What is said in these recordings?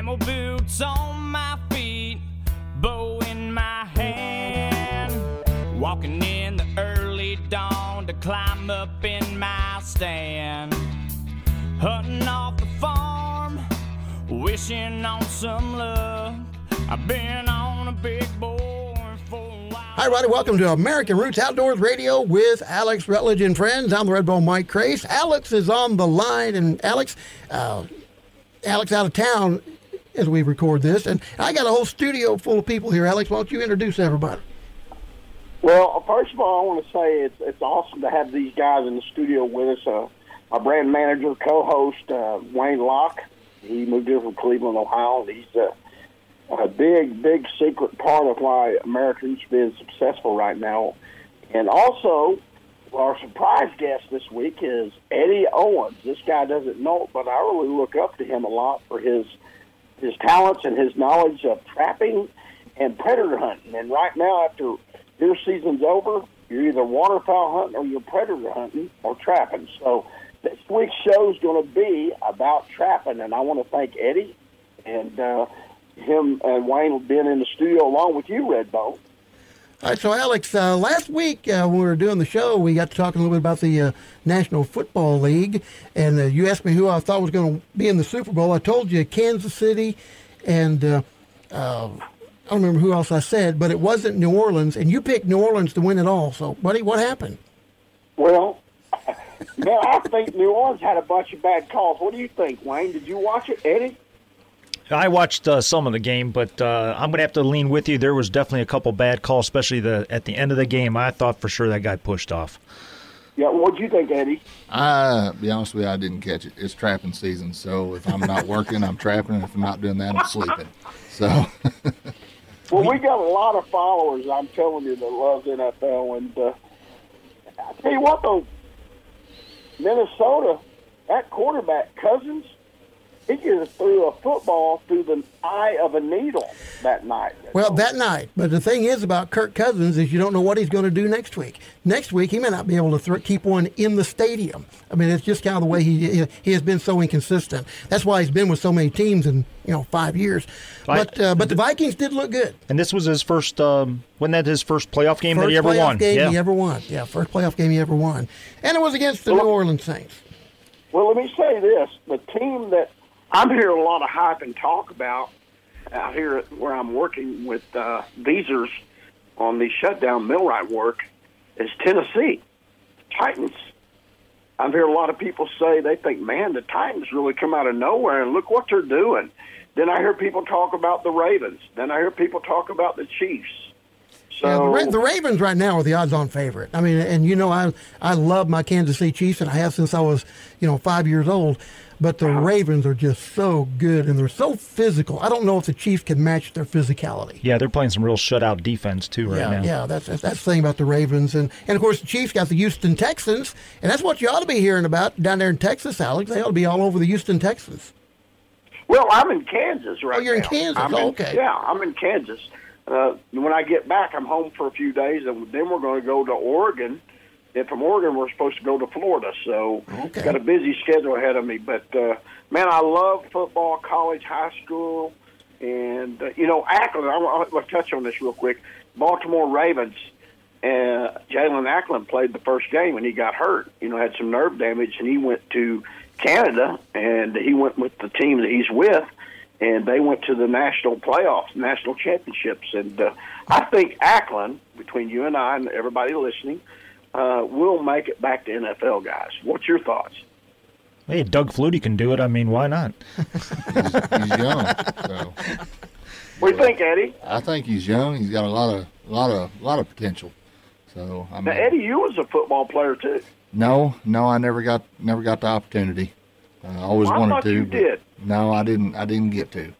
Camel boots on my feet, bow in my hand. Walking in the early dawn to climb up in my stand. Hunting off the farm, wishing on some luck. I've been on a big boy for a while. Hi, everybody. Welcome to American Roots Outdoors Radio with Alex Rutledge and friends. I'm the Red Bull Mike Crace. Alex is on the line, and Alex, uh, Alex out of town as we record this, and I got a whole studio full of people here. Alex, why don't you introduce everybody? Well, first of all, I want to say it's it's awesome to have these guys in the studio with us. Uh, our brand manager, co-host uh, Wayne Locke. He moved here from Cleveland, Ohio. And he's uh, a big, big secret part of why Americans have been successful right now. And also, our surprise guest this week is Eddie Owens. This guy doesn't know it, but I really look up to him a lot for his his talents and his knowledge of trapping and predator hunting. And right now, after deer season's over, you're either waterfowl hunting or you're predator hunting or trapping. So this week's show is going to be about trapping, and I want to thank Eddie and uh, him and Wayne been in the studio along with you, Redbone. All right, so Alex, uh, last week uh, when we were doing the show, we got to talking a little bit about the uh, National Football League, and uh, you asked me who I thought was going to be in the Super Bowl. I told you Kansas City, and uh, uh, I don't remember who else I said, but it wasn't New Orleans, and you picked New Orleans to win it all. So, buddy, what happened? Well, man, I think New Orleans had a bunch of bad calls. What do you think, Wayne? Did you watch it, Eddie? I watched uh, some of the game, but uh, I'm going to have to lean with you. There was definitely a couple bad calls, especially the at the end of the game. I thought for sure that guy pushed off. Yeah, what do you think, Eddie? I be honest with you, I didn't catch it. It's trapping season, so if I'm not working, I'm trapping. If I'm not doing that, I'm sleeping. So Well, we got a lot of followers. I'm telling you that loves NFL, and uh, I tell you what, though, Minnesota, that quarterback Cousins, he just threw a football through the eye of a needle that night. Well, that night. But the thing is about Kirk Cousins is you don't know what he's going to do next week. Next week he may not be able to th- keep one in the stadium. I mean, it's just kind of the way he he has been so inconsistent. That's why he's been with so many teams in you know five years. But uh, but the Vikings did look good. And this was his first. Um, wasn't that his first playoff game First that he ever playoff won? game yeah. he ever won. Yeah, first playoff game he ever won, and it was against the New Orleans Saints. Well, let me say this: the team that I'm hearing a lot of hype and talk about out here where I'm working with uh, Beezers on the shutdown millwright work is Tennessee Titans. I'm hearing a lot of people say they think, man, the Titans really come out of nowhere and look what they're doing. Then I hear people talk about the Ravens. Then I hear people talk about the Chiefs. So Yeah, the, Ra- the Ravens right now are the odds-on favorite. I mean, and you know, I I love my Kansas City Chiefs, and I have since I was you know five years old. But the Ravens are just so good, and they're so physical. I don't know if the Chiefs can match their physicality. Yeah, they're playing some real shutout defense too right yeah, now. yeah, that's that's the thing about the Ravens, and and of course the Chiefs got the Houston Texans, and that's what you ought to be hearing about down there in Texas, Alex. They ought to be all over the Houston Texans. Well, I'm in Kansas right Oh, you're in now. Kansas. I'm Oh, in- okay. Yeah, I'm in Kansas. Uh, when I get back, I'm home for a few days, and then we're going to go to Oregon. And from Oregon, we're supposed to go to Florida. So Okay. got a busy schedule ahead of me. But uh, man, I love football, college, high school, and uh, you know, Ackland. I want to touch on this real quick. Baltimore Ravens. Uh, Jalen Ackland played the first game and he got hurt. You know, had some nerve damage, and he went to Canada and he went with the team that he's with, and they went to the national playoffs, national championships. And uh, I think Ackland, between you and I and everybody listening, uh, will make it back to NFL guys. What's your thoughts? Hey, Doug Flutie can do it. I mean, why not? he's young. So What do you think, Eddie? I think he's young. He's got a lot of lot of lot of potential. So I Now, Eddie, you was a football player too. no, no, I never got never got the opportunity. Uh, I always Well, I wanted thought to. you did. No, I didn't. I didn't get to.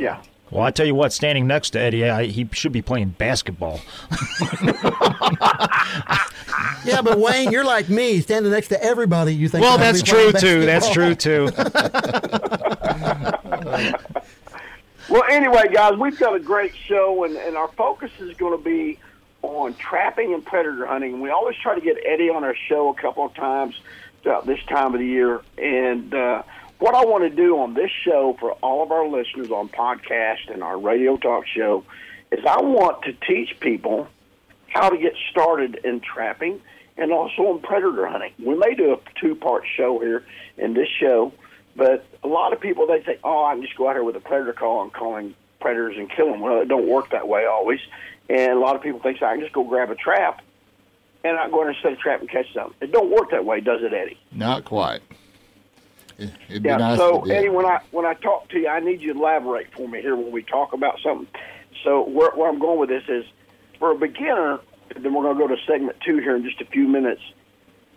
Yeah. Well, I tell you what, standing next to Eddie, I, he should be playing basketball. Yeah, but Wayne, you're like me, standing next to everybody. You think? Well, that's true too. That's true too. Well, anyway, guys, we've got a great show, and, and our focus is going to be on trapping and predator hunting. We always try to get Eddie on our show a couple of times throughout this time of the year, and uh, what I want to do on this show for all of our listeners on podcast and our radio talk show is I want to teach people how to get started in trapping and also in predator hunting. We may do a two part show here in this show, but a lot of people they think, oh, I can just go out here with a predator call and calling predators and kill them. Well, it don't work that way always, and a lot of people think so I can just go grab a trap and I go in and set a trap and catch something. It don't work that way, does it, Eddie? Not quite. It, would be Yeah. nice so. Eddie, when I when I talk to you, I need you to elaborate for me here when we talk about something. So where, where I'm going with this is, for a beginner, then we're going to go to segment two here in just a few minutes.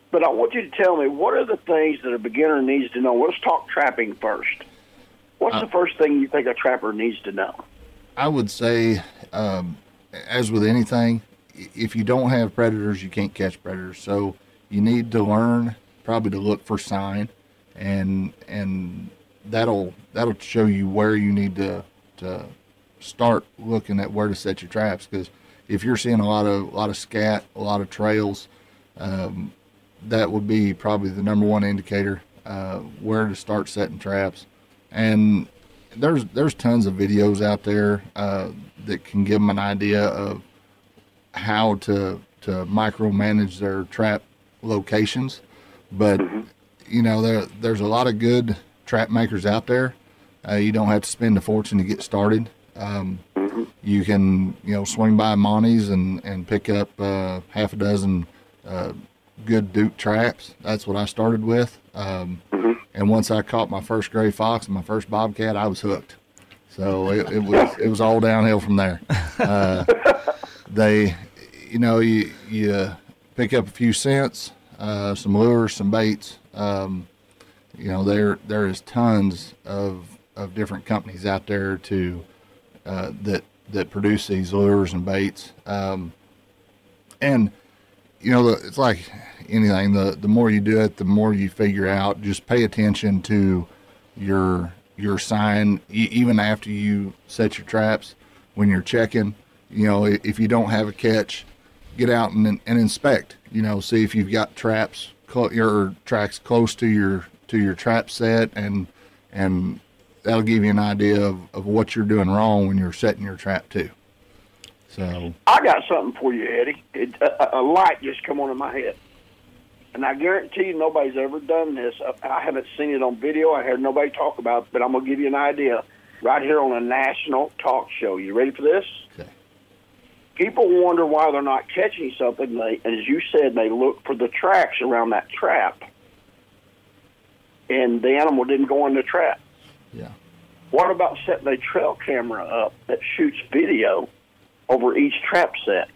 But I want you to tell me what are the things that a beginner needs to know. Let's talk trapping first. What's Uh, the first thing you think a trapper needs to know? I would say, um, as with anything, if you don't have predators, you can't catch predators. So you need to learn probably to look for sign, and and that'll that'll show you where you need to to start looking at where to set your traps. Because if you're seeing a lot of a lot of scat, a lot of trails, um, that would be probably the number one indicator uh, where to start setting traps. And there's there's tons of videos out there uh, that can give them an idea of how to to micromanage their trap locations. But you know there there's a lot of good trap makers out there. Uh, you don't have to spend a fortune to get started. Um, you can you know swing by Monty's and and pick up uh, half a dozen uh, good Duke traps. That's what I started with. Um, And once I caught my first gray fox and my first bobcat, I was hooked. So it, it was it was all downhill from there. Uh, they, you know, you you pick up a few scents, uh, some lures, some baits. Um, you know, there there is tons of of different companies out there to uh, that that produce these lures and baits. Um, and you know, it's like anything. The the more you do it, the more you figure out. Just pay attention to your your sign, even after you set your traps. When you're checking, you know, if you don't have a catch, get out and and inspect. You know, see if you've got traps, your tracks close to your to your trap set, and and that'll give you an idea of, of what you're doing wrong when you're setting your trap too. So I got something for you, Eddie. It, a, a light just come on in my head, and I guarantee you nobody's ever done this. I, I haven't seen it on video. I heard nobody talk about it, but I'm gonna give you an idea right here on a national talk show. You ready for this? Okay. People wonder why they're not catching something. They, as you said, they look for the tracks around that trap, and the animal didn't go in the trap. Yeah. What about setting a trail camera up that shoots video over each trap set?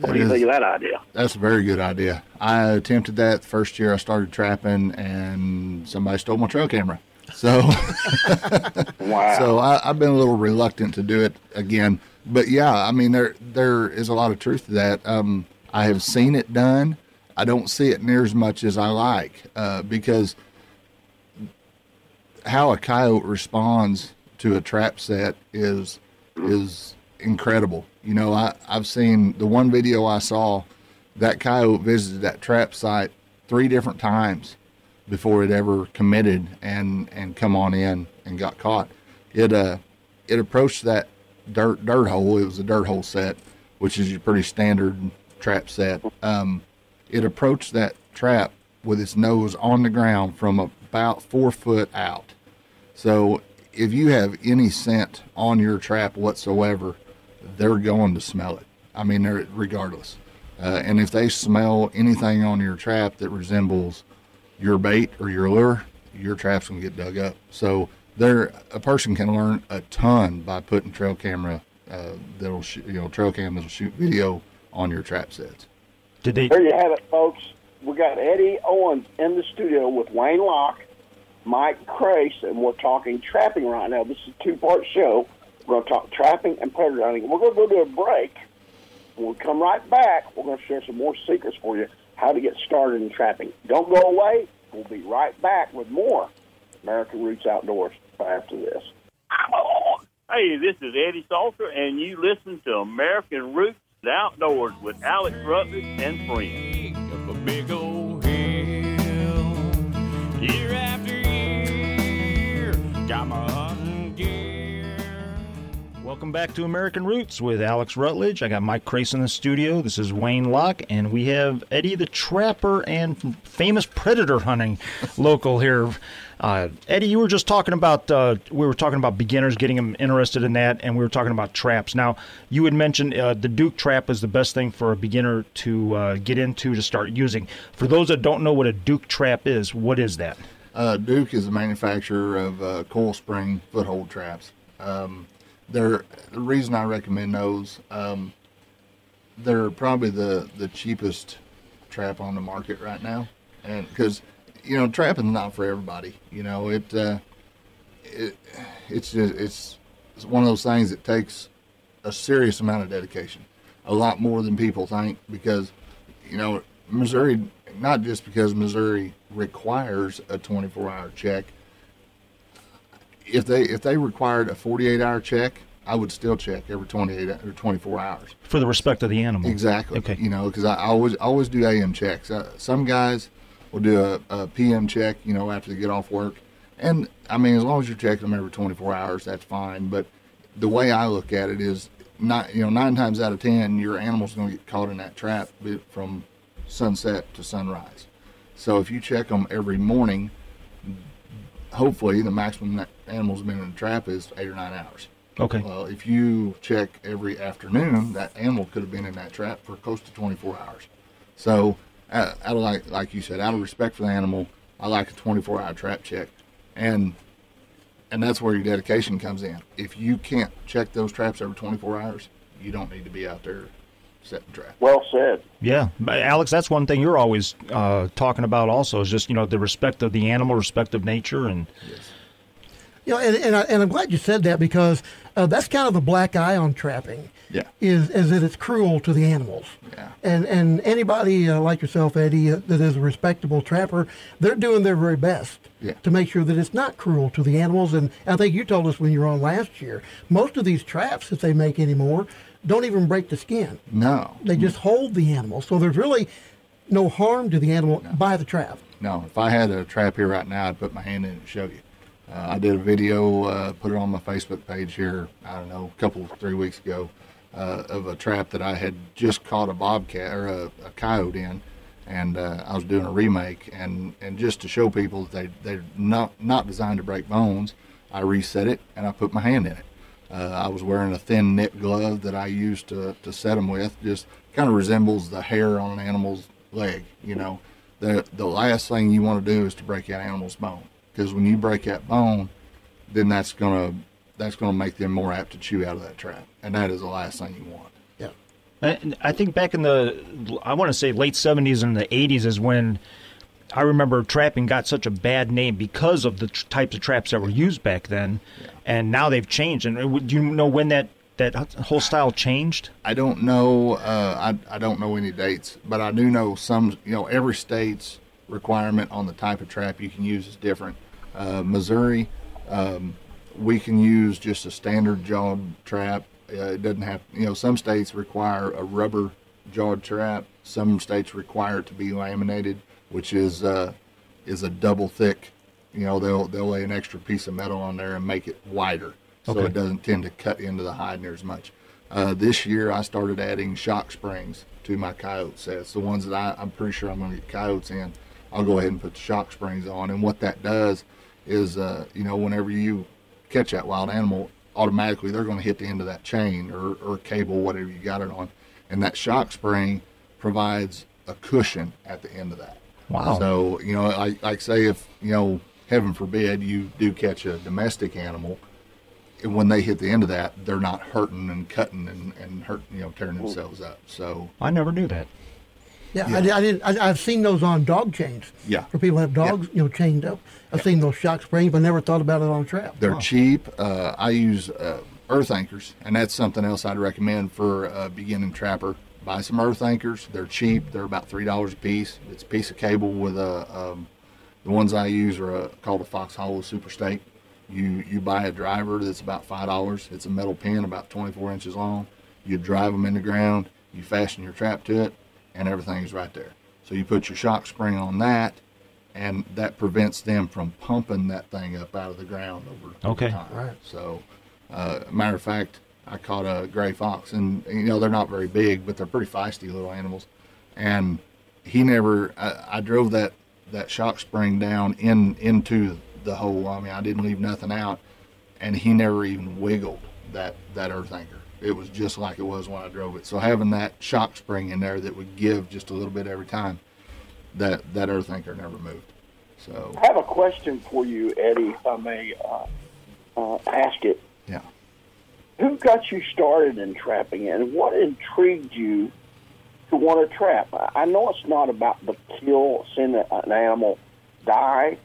What That do you is- think of that idea? That's a very good idea. I attempted that the first year I started trapping, and somebody stole my trail camera. So, Wow. so I, I've been a little reluctant to do it again. But yeah, I mean there there is a lot of truth to that. Um, I have seen it done. I don't see it near as much as I like uh, because how a coyote responds to a trap set is is incredible. You know, I I've seen the one video I saw that coyote visited that trap site three different times before it ever committed and and come on in and got caught. It uh it approached that dirt dirt hole. It was a dirt hole set, which is your pretty standard trap set. Um, it approached that trap with its nose on the ground from about four foot out. So if you have any scent on your trap whatsoever, they're going to smell it. I mean, they're regardless. Uh, and if they smell anything on your trap that resembles your bait or your lure, your trap's gonna get dug up. So there, a person can learn a ton by putting trail camera uh, that'll shoot, you know, trail cam that'll shoot video on your trap sets. Did they? There you have it, folks. We got Eddie Owens in the studio with Wayne Locke, Mike Crace, and we're talking trapping right now. This is a two-part show. We're going to talk trapping and predator hunting. We're going to go to a break. When we come right back, we're going to share some more secrets for you how to get started in trapping. Don't go away. We'll be right back with more American Roots Outdoors after this. Hey, this is Eddie Salter, and you listen to American Roots Outdoors with Alex Rutledge and friends. gear. Welcome back to American Roots with Alex Rutledge. I got Mike Crace in the studio. This is Wayne Locke, and we have Eddie the Trapper and famous predator hunting local here. Uh, Eddie, you were just talking about uh, we were talking about beginners getting them interested in that, and we were talking about traps. Now, you had mentioned uh, the Duke trap is the best thing for a beginner to uh, get into to start using. For those that don't know what a Duke trap is, what is that? Uh, Duke is a manufacturer of uh, coil spring foothold traps. Um, they're the reason I recommend those. Um, they're probably the the cheapest trap on the market right now, and because you know trapping's not for everybody. You know it, uh, it it's just it's, it's one of those things that takes a serious amount of dedication, a lot more than people think. Because you know Missouri, not just because Missouri requires a 24 hour check. If they if they required a 48 hour check, I would still check every 28 or 24 hours. For the respect of the animal. Exactly. Okay. You know, because I always always do AM checks. Uh, some guys will do a, a PM check, you know, after they get off work, and I mean, as long as you're checking them every 24 hours, that's fine. But the way I look at it is, not you know, nine times out of ten, your animal's going to get caught in that trap from sunset to sunrise. So if you check them every morning, hopefully the maximum that animal's been in the trap is eight or nine hours. Okay. Well, if you check every afternoon, that animal could have been in that trap for close to 24 hours. So, out of like like you said, out of respect for the animal, I like a 24-hour trap check, and and that's where your dedication comes in. If you can't check those traps every 24 hours, you don't need to be out there setting traps. Well said. Yeah, but Alex, that's one thing you're always uh, talking about. Also, is just you know the respect of the animal, respect of nature, and You know, and, and, I, and I'm glad you said that because uh, that's kind of the black eye on trapping. Yeah. Is, is that it's cruel to the animals. Yeah. And and anybody uh, like yourself, Eddie, uh, that is a respectable trapper, they're doing their very best Yeah. to make sure that it's not cruel to the animals. And I think you told us when you were on last year, most of these traps that they make anymore don't even break the skin. No, They just hold the animal. So there's really no harm to the animal by the trap. No, if I had a trap here right now, I'd put my hand in it and show you. Uh, I did a video, uh, put it on my Facebook page here, I don't know, a couple, three weeks ago, uh, of a trap that I had just caught a bobcat or a, a coyote in. And uh, I was doing a remake, and, and just to show people that they, they're not, not designed to break bones, I reset it and I put my hand in it. Uh, I was wearing a thin knit glove that I used to, to set them with. Just kind of resembles the hair on an animal's leg. You know, the the last thing you want to do is to break that animal's bone because when you break that bone, then that's gonna that's gonna make them more apt to chew out of that trap, and that is the last thing you want. Yeah. I, I think back in the I want to say late '70s and the '80s is when I remember trapping got such a bad name because of the types of traps that were used back then, and now they've changed. And uh, do you know when that that whole style changed? I don't know. Uh, I I don't know any dates, but I do know some. You know, every state's requirement on the type of trap you can use is different. Uh, Missouri, um, we can use just a standard jawed trap. Uh, it doesn't have. You know, some states require a rubber jawed trap. Some states require it to be laminated, which is uh, is a double thick. You know, they'll they'll lay an extra piece of metal on there and make it wider, so Okay. it doesn't tend to cut into the hide near as much. Uh, this year, I started adding shock springs to my coyote sets. The ones that I, I'm pretty sure I'm going to get coyotes in, I'll go ahead and put the shock springs on. And what that does is, uh, you know, whenever you catch that wild animal, automatically they're going to hit the end of that chain or, or cable, whatever you got it on. And that shock spring provides a cushion at the end of that. Wow. So, you know, like, like say if, you know, heaven forbid you do catch a domestic animal, and when they hit the end of that, they're not hurting and cutting and, and hurting, you know, tearing themselves up. So, I never knew that. Yeah, I, I didn't. I, I've seen those on dog chains. Yeah. For people who have dogs, you know, chained up. I've seen those shock springs, but never thought about it on a trap. They're cheap. Uh, I use uh, earth anchors, and that's something else I'd recommend for a beginning trapper. Buy some earth anchors. They're cheap. They're about three dollars a piece. It's a piece of cable with a. Um, the ones I use are a, called a Fox Hollow Super Stake. You you buy a driver that's about five dollars. It's a metal pin about 24 inches long. You drive them in the ground. You fasten your trap to it, and everything's right there. So you put your shock spring on that, and that prevents them from pumping that thing up out of the ground over, over Okay. time. Right. So, uh, matter of fact, I caught a gray fox, and you know they're not very big, but they're pretty feisty little animals. And he never. I, I drove that that shock spring down in into the hole. I mean, I didn't leave nothing out, and he never even wiggled that that earth anchor. It was just like it was when I drove it. So having that shock spring in there that would give just a little bit every time, that that earth anchor never moved. So I have a question for you, Eddie, if I may uh, uh, ask it. Who got you started in trapping, and what intrigued you to want to trap? I- know it's not about the kill, seeing an animal die.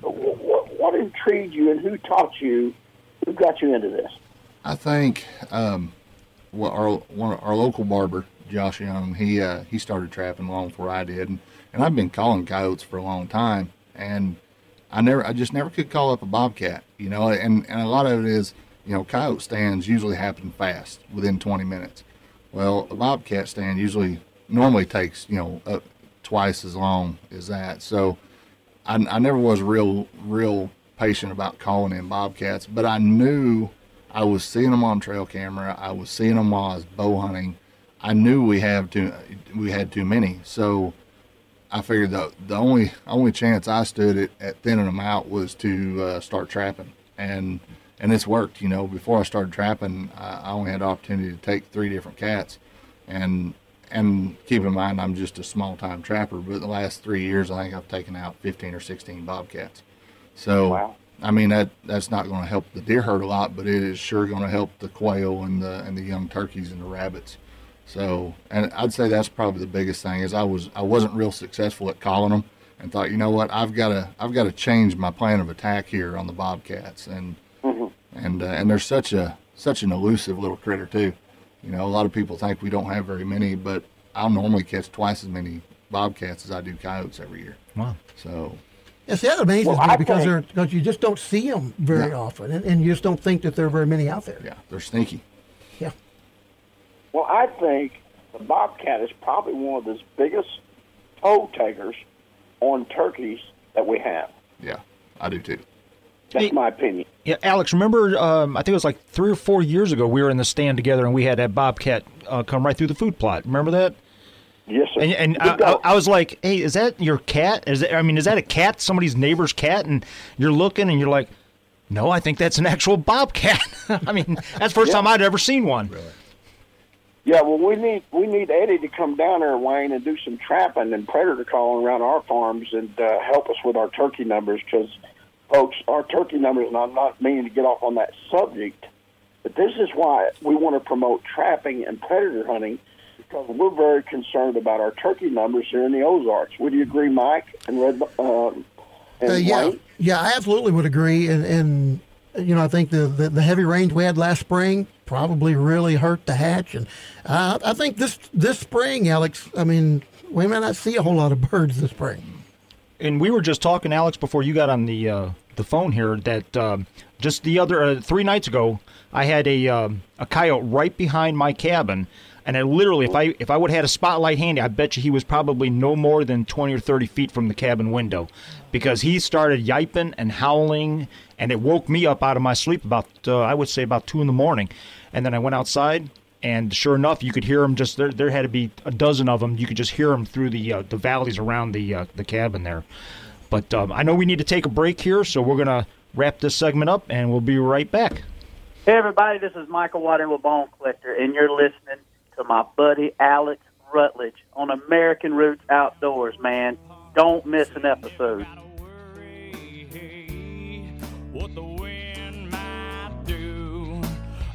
What, what intrigued you, and who taught you? Who got you into this? I think um, well, our one, our local barber, Josh Young, he uh, he started trapping long before I did, and, and I've been calling coyotes for a long time, and I never, I just never could call up a bobcat, you know, and and a lot of it is, you know, coyote stands usually happen fast within 20 minutes. Well, a bobcat stand usually normally takes, you know, uh, twice as long as that. So I, I never was real, real patient about calling in bobcats, but I knew I was seeing them on trail camera. I was seeing them while I was bow hunting. I knew we have too, we had too many. So I figured the the only only chance I stood at, at thinning them out was to uh, start trapping, and and it's worked. You know, before I started trapping, I, I only had the opportunity to take three different cats, and and keep in mind I'm just a small time trapper. But the last three years, I think I've taken out 15 or 16 bobcats. So Wow. I mean that that's not going to help the deer herd a lot, but it is sure going to help the quail and the and the young turkeys and the rabbits. So, and I'd say that's probably the biggest thing is I was I wasn't real successful at calling them, and thought, you know what, I've got to I've got to change my plan of attack here on the bobcats, and and uh, and they're such a such an elusive little critter too. You know, a lot of people think we don't have very many, but I'll normally catch twice as many bobcats as I do coyotes every year. Wow. So, Yes, that amazes Well, me I because think- they're because you just don't see them very Yeah. often, and, and you just don't think that there are very many out there. yeah, they're sneaky. Yeah. Well, I think the bobcat is probably one of the biggest toe takers on turkeys that we have. Yeah, I do too. That's Hey- my opinion. Yeah, Alex, remember, um, I think it was like three or four years ago, we were in the stand together and we had that bobcat uh, come right through the food plot. Remember that? Yes, sir. And, and I, I. I was like, "Hey, is that your cat? Is that, I mean, is that a cat? Somebody's neighbor's cat?" And you're looking, and you're like, "No, I think that's an actual bobcat." I mean, that's the first time I'd ever seen one. Really? Yeah, well, we need we need Eddie to come down there, Wayne, and do some trapping and predator calling around our farms and uh, help us with our turkey numbers. Because, folks, our turkey numbers, and I'm not meaning to get off on that subject, but this is why we want to promote trapping and predator hunting because we're very concerned about our turkey numbers here in the Ozarks. Would you agree, Mike and Red? Um, and Uh, yeah, Wayne? yeah, I absolutely would agree, and and you know I think the, the the heavy rains we had last spring probably really hurt the hatch, and uh, I think this this spring, Alex, I mean we may not see a whole lot of birds this spring. And we were just talking, Alex, before you got on the uh, the phone here, that um, just the other uh, three nights ago, I had a um, a coyote right behind my cabin, and I literally, if I if I would have had a spotlight handy, I bet you he was probably no more than twenty or thirty feet from the cabin window, because he started yiping and howling, and it woke me up out of my sleep about uh, I would say about two in the morning, and then I went outside. And sure enough, you could hear them. Just there, there had to be a dozen of them. You could just hear them through the uh, the valleys around the uh, the cabin there. But um, I know we need to take a break here, so we're gonna wrap this segment up, and we'll be right back. Hey, everybody, this is Michael Waddell with Bone Collector, and you're listening to my buddy Alex Rutledge on American Roots Outdoors, man. Don't miss an episode. what the wind might do.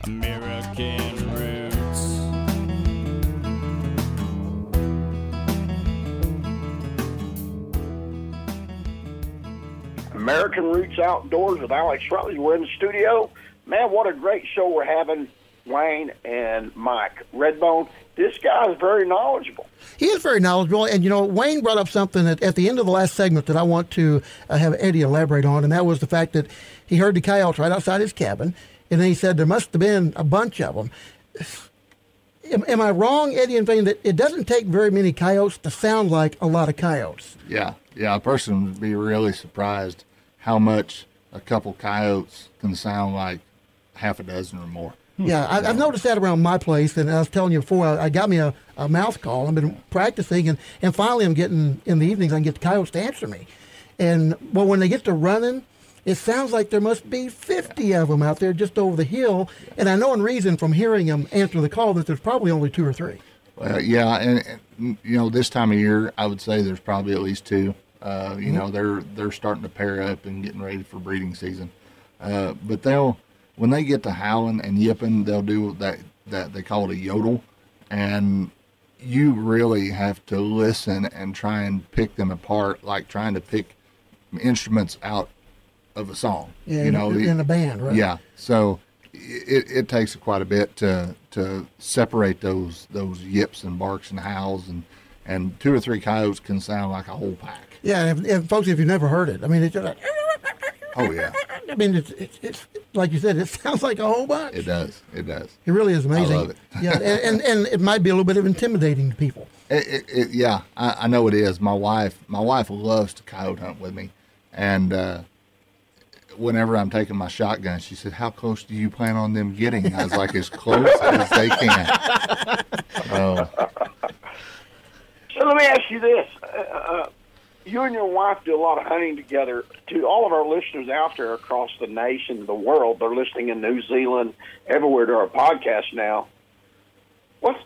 American American Roots Outdoors with Alex Rutledge. We're in the studio. Man, what a great show we're having, Wayne and Mike. Redbone, this guy is very knowledgeable. He is very knowledgeable, and you know Wayne brought up something at, at the end of the last segment that I want to uh, have Eddie elaborate on, and that was the fact that he heard the coyotes right outside his cabin, and then he said there must have been a bunch of them. Am, am I wrong, Eddie, in saying that it doesn't take very many coyotes to sound like a lot of coyotes? Yeah, yeah. A person would be really surprised how much a couple coyotes can sound like half a dozen or more. Hmm. Yeah, I, I've noticed that around my place, and I was telling you before, I, I got me a, a mouth call. I've been practicing, and, and finally I'm getting, in the evenings, I can get the coyotes to answer me. And, well, when they get to running, it sounds like there must be 50 of them out there just over the hill. And I know in reason from hearing them answer the call that there's probably only two or three. Well, yeah, and, and you know this time of year, I would say there's probably at least two. Uh, you know, they're they're starting to pair up and getting ready for breeding season. Uh, but they'll when they get to howling and yipping, they'll do that that they call it a yodel, and you really have to listen and try and pick them apart, like trying to pick instruments out of a song. Yeah, you know, in a band, right? yeah. So it, it takes quite a bit to to separate those those yips and barks and howls and and two or three coyotes can sound like a whole pack. Yeah, and, if, and folks, if you've never heard it, I mean, it's just like, Oh yeah, I mean, it's, it's, it's like you said, it sounds like a whole bunch. it does. It does. It really is amazing. I love it. yeah, and, and, and it might be a little bit of intimidating to people. It, it, it, yeah, I, I know it is. My wife, my wife loves to coyote hunt with me, and uh, whenever I'm taking my shotgun, she said, "How close do you plan on them getting?" I was like, "As close as they can." Oh, So let me ask you this: uh, uh, You and your wife do a lot of hunting together. To all of our listeners out there across the nation, the world, they're listening in New Zealand, everywhere to our podcast now. What's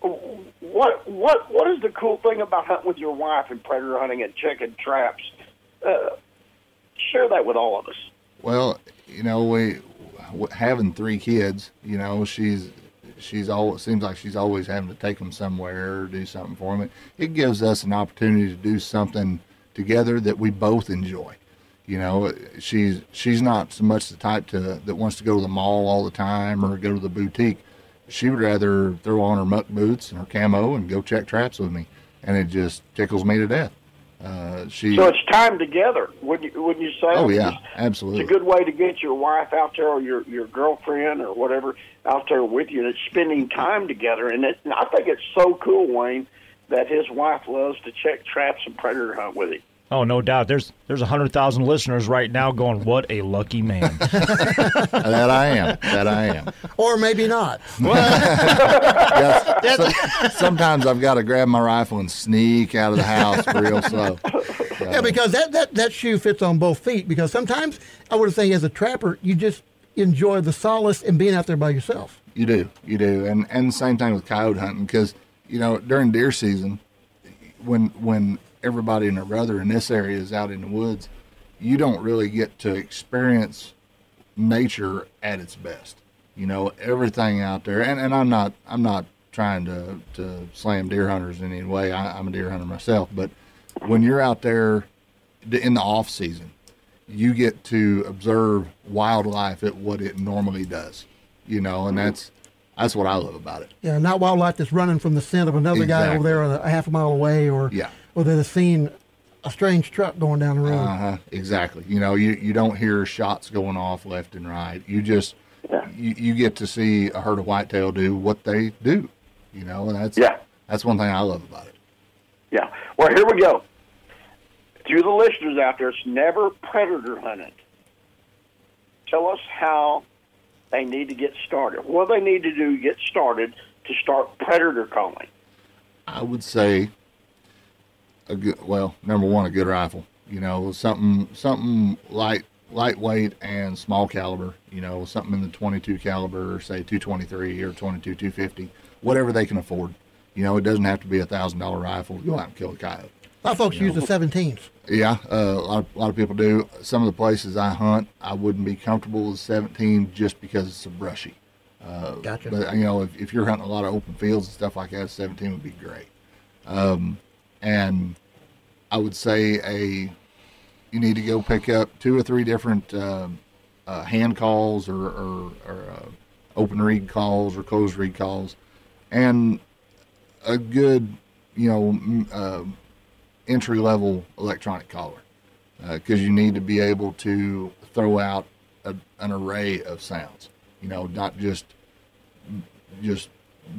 what what what is the cool thing about hunting with your wife and predator hunting and checking traps? Uh, share that with all of us. Well, you know, we having three kids. You know, she's she's. It seems like she's always having to take them somewhere or do something for them. It gives us an opportunity to do something together that we both enjoy. You know, she's she's not so much the type to that wants to go to the mall all the time or go to the boutique. She would rather throw on her muck boots and her camo and go check traps with me, and it just tickles me to death. Uh, she. So it's time together, wouldn't you, wouldn't you say? oh yeah, absolutely. It's a good way to get your wife out there or your your girlfriend or whatever out there with you, and it's spending time together. And, it, and I think it's so cool, Wayne, that his wife loves to check traps and predator hunt with him. Oh, no doubt. There's there's a hundred thousand listeners right now going, "What a lucky man." that I am. That I am. Or maybe not. Yes. So- sometimes I've got to grab my rifle and sneak out of the house real slow. Yeah, because that, that, that shoe fits on both feet. Because sometimes I would say, as a trapper, you just enjoy the solace in being out there by yourself. You do, you do, and and the same thing with coyote hunting because you know during deer season, when when everybody and their brother in this area is out in the woods, you don't really get to experience nature at its best. You know everything out there, and, and I'm not I'm not trying to to slam deer hunters in any way. I, I'm a deer hunter myself, but when you're out there in the off season, you get to observe wildlife at what it normally does. You know, and that's that's what I love about it. Yeah, not wildlife that's running from the scent of another guy over there a, a half a mile away, or Yeah. Or that has seen a strange truck going down the road. Uh huh. Exactly. You know, you you don't hear shots going off left and right. You just you, you get to see a herd of whitetail do what they do. You know, and that's Yeah. that's one thing I love about it. Yeah. Well, here we go. To the listeners out there, it's never predator hunted. Tell us how they need to get started. What they need to do to get started to start predator calling. I would say a good well, number one, a good rifle. You know, something something light lightweight and small caliber. You know, something in the 22 caliber, or say 223 or 22 250, whatever they can afford. You know, it doesn't have to be a thousand dollar rifle to go out and kill a coyote. A lot of folks use the 17s. Yeah, uh, a lot of, a lot of people do. Some of the places I hunt, I wouldn't be comfortable with 17 just because it's so brushy. Uh, Gotcha. But you know, if, if you're hunting a lot of open fields and stuff like that, 17 would be great. Um, and I would say a you need to go pick up two or three different um uh, hand calls or, or, or uh, open reed calls or closed reed calls, and a good you know uh, entry level electronic collar because you need to be able to throw out a, an array of sounds. You know, not just just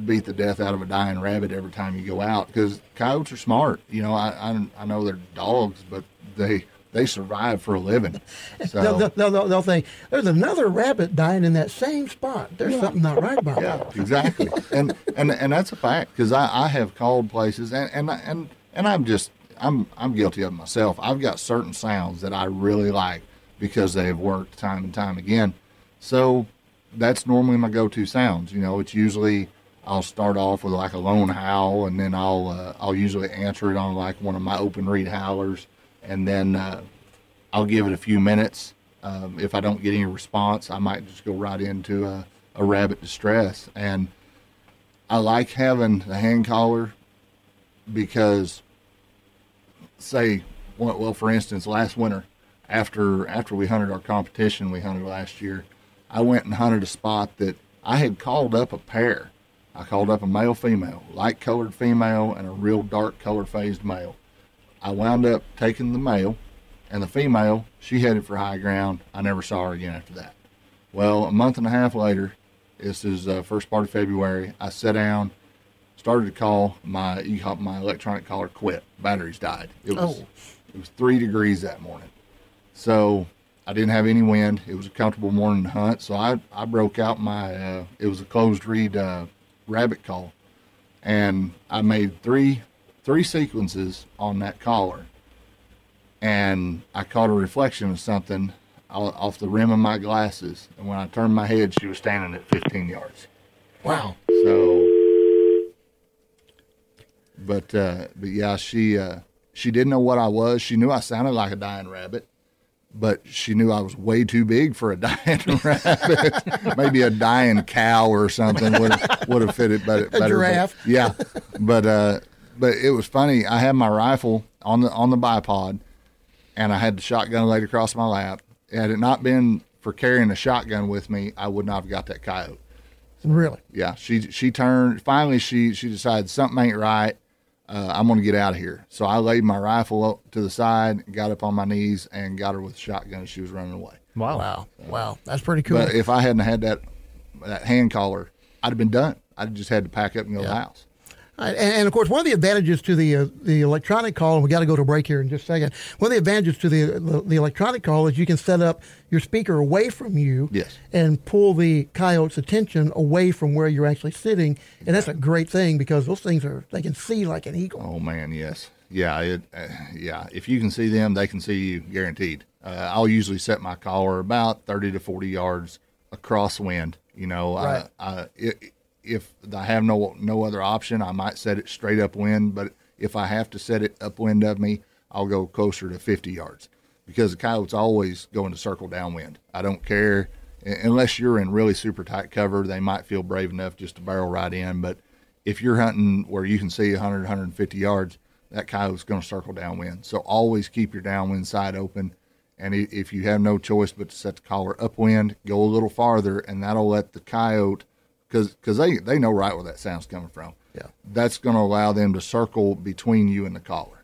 beat the death out of a dying rabbit every time you go out because coyotes are smart. You know, I, I I know they're dogs, but they they survive for a living. So They'll, they'll, they'll, they'll think there's another rabbit dying in that same spot. There's something not right about yeah, that. exactly. and and and that's a fact because I, I have called places and and and and I'm just I'm I'm guilty of it myself. I've got certain sounds that I really like because they have worked time and time again. So that's normally my go-to sounds. You know, it's usually I'll start off with like a lone howl, and then I'll uh, I'll usually answer it on like one of my open reed howlers, and then uh, I'll give it a few minutes. Um, if I don't get any response, I might just go right into a, a rabbit distress. And I like having the hand collar because, say, well, for instance, last winter, after after we hunted our competition we hunted last year, I went and hunted a spot that I had called up a pair. I called up a male female, light colored female, and a real dark color phased male. I wound up taking the male, and the female, she headed for high ground. I never saw her again after that. Well, a month and a half later, this is uh, first part of February. I sat down, started to call my my electronic collar quit. Batteries died. It was Oh. it was three degrees that morning, so I didn't have any wind. It was a comfortable morning to hunt. So I I broke out my uh, it was a closed reed uh, rabbit call, and I made three three sequences on that collar, and I caught a reflection of something off the rim of my glasses. And when I turned my head, she was standing at 15 yards. Wow. So, but uh, but yeah, she uh, she didn't know what I was. She knew I sounded like a dying rabbit, but she knew I was way too big for a dying rabbit. Maybe a dying cow or something would would have fitted better. better but- giraffe. yeah, but uh, but it was funny. I had my rifle on the on the bipod, and I had the shotgun laid across my lap. Had it not been for carrying a shotgun with me, I would not have got that coyote Really. yeah, she she turned. Finally, she she decided something ain't right. Uh, I'm gonna get out of here. So I laid my rifle up to the side, got up on my knees, and got her with a shotgun. She was running away. Wow. Wow. Wow. That's pretty cool. But if I hadn't had that that hand collar, I'd have been done. I'd just had to pack up and go to the house. Uh, And, and of course, one of the advantages to the uh, the electronic call, and we got to go to break here in just a second. One of the advantages to the, the the electronic call is you can set up your speaker away from you, Yes. and pull the coyote's attention away from where you're actually sitting, and that's a great thing because those things are they can see like an eagle. Oh man, yes, yeah, it, uh, yeah. If you can see them, they can see you, guaranteed. Uh, I'll usually set my collar about thirty to forty yards across wind. You know, Right. I, I, i- if I have no no other option, I might set it straight upwind. But if I have to set it upwind of me, I'll go closer to fifty yards because the coyote's always going to circle downwind. I don't care unless you're in really super tight cover. They might feel brave enough just to barrel right in, but if you're hunting where you can see 100, 150 yards, that coyote's going to circle downwind. So always keep your downwind side open. And if you have no choice but to set the collar upwind, go a little farther, and that'll let the coyote, because they, they know right where that sound's coming from. Yeah. That's going to allow them to circle between you and the collar.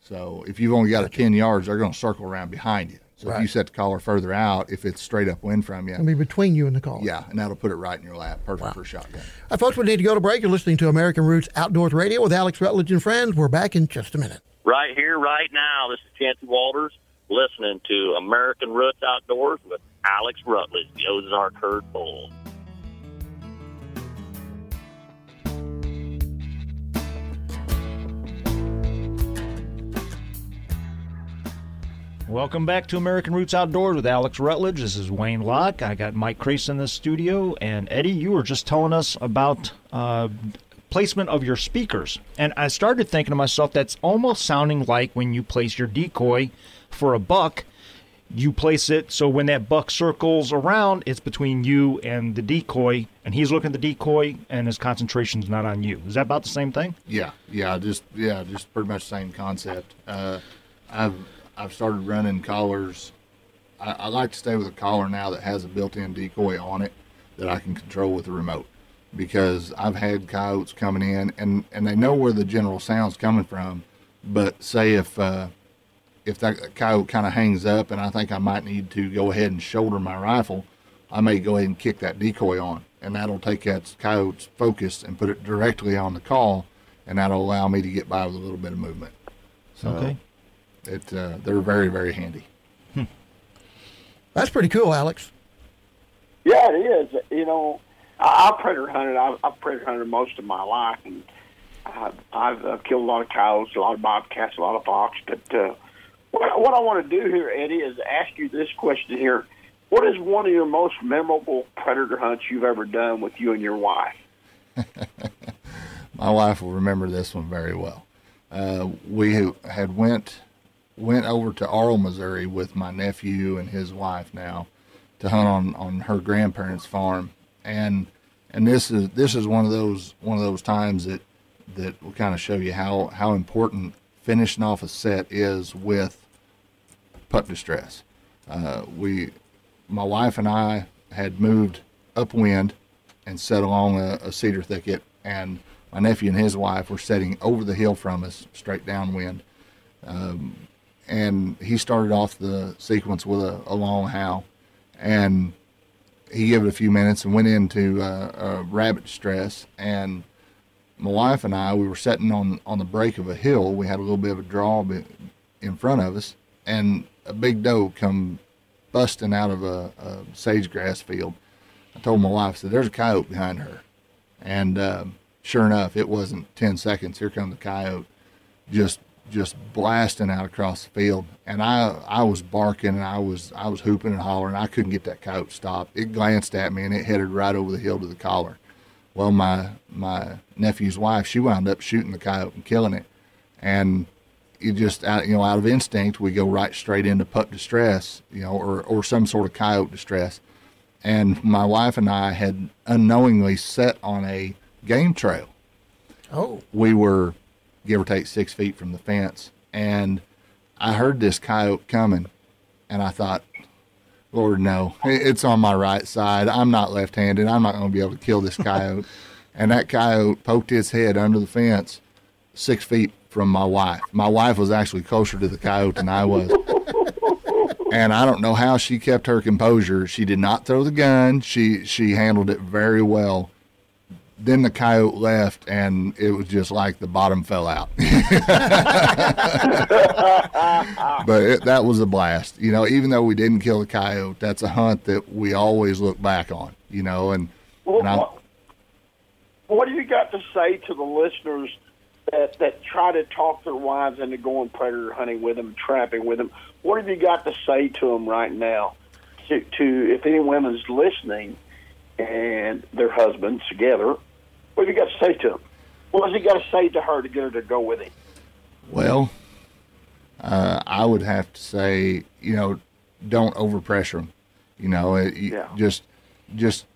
So if you've only got a 10 yards, they're going to circle around behind you. So if you set the collar further out, if it's straight up wind from you, It'll be between you and the call. yeah, and that'll put it right in your lap. Perfect for a shotgun. Uh, folks, we need to go to break. You're listening to American Roots Outdoors Radio with Alex Rutledge and friends. We're back in just a minute. Right here, right now, this is Chancey Walters listening to American Roots Outdoors with Alex Rutledge, the Ozark Herd Bull. Welcome back to American Roots Outdoors with Alex Rutledge. This is Wayne Locke. I got Mike Crease in the studio, and Eddie, you were just telling us about uh, placement of your speakers, and I started thinking to myself, that's almost sounding like when you place your decoy for a buck. You place it so when that buck circles around, it's between you and the decoy, and he's looking at the decoy, and his concentration's not on you. Is that about the same thing? Yeah, yeah, just yeah, just pretty much the same concept. Uh, I've I've started running collars. I, I like to stay with a collar now that has a built-in decoy on it that I can control with the remote because I've had coyotes coming in and and they know where the general sound's coming from, but say if uh, if that coyote kind of hangs up and I think I might need to go ahead and shoulder my rifle, I may go ahead and kick that decoy on, and that'll take that coyote's focus and put it directly on the call, and that'll allow me to get by with a little bit of movement. So, Okay. It uh, they're very very handy. That's pretty cool, Alex. Yeah, it is. You know, I, I've predator hunted. I've, I've predator hunted most of my life, and I've, I've uh, killed a lot of coyotes, a lot of bobcats, a lot of fox. But uh, what, what I want to do here, Eddie, is ask you this question here: What is one of your most memorable predator hunts you've ever done with you and your wife? My wife will remember this one very well. Uh, we had went went over to Arles, Missouri, with my nephew and his wife now to hunt on, on her grandparents' farm, and and this is this is one of those one of those times that that will kind of show you how how important finishing off a set is with pup distress. Uh, we, my wife and I, had moved upwind and set along a, a cedar thicket, and my nephew and his wife were setting over the hill from us, straight downwind. Um, and he started off the sequence with a, a long howl, and he gave it a few minutes and went into uh, rabbit stress. And my wife and I, we were sitting on on the break of a hill. We had a little bit of a draw in front of us, and a big doe come busting out of a, a sage grass field. I told my wife, I said, "There's a coyote behind her," and uh, sure enough, it wasn't ten seconds. Here comes the coyote, just just blasting out across the field, and I I was barking and I was I was hooping and hollering. I couldn't get that coyote stopped. It glanced at me and it headed right over the hill to the collar. Well, my my nephew's wife she wound up shooting the coyote and killing it, and you just out you know out of instinct we go right straight into pup distress, you know, or or some sort of coyote distress. And my wife and I had unknowingly set on a game trail. Oh, we were give or take six feet from the fence. And I heard this coyote coming, and I thought, Lord, no, it's on my right side. I'm not left handed. I'm not going to be able to kill this coyote. and that coyote poked his head under the fence six feet from my wife. My wife was actually closer to the coyote than I was. and I don't know how she kept her composure. She did not throw the gun. She she handled it very well then the coyote left, and it was just like the bottom fell out. but it, that was a blast. You know, even though we didn't kill the coyote, that's a hunt that we always look back on. You know, and, well, and what, what do you got to say to the listeners that that try to talk their wives into going predator hunting with them, trapping with them? What have you got to say to them right now? To, to if any women's listening and their husbands together what have you got to say to him? What has he got to say to her to get her to go with him? Well, uh, I would have to say, you know, don't overpressure them. You know, it, yeah. just, just,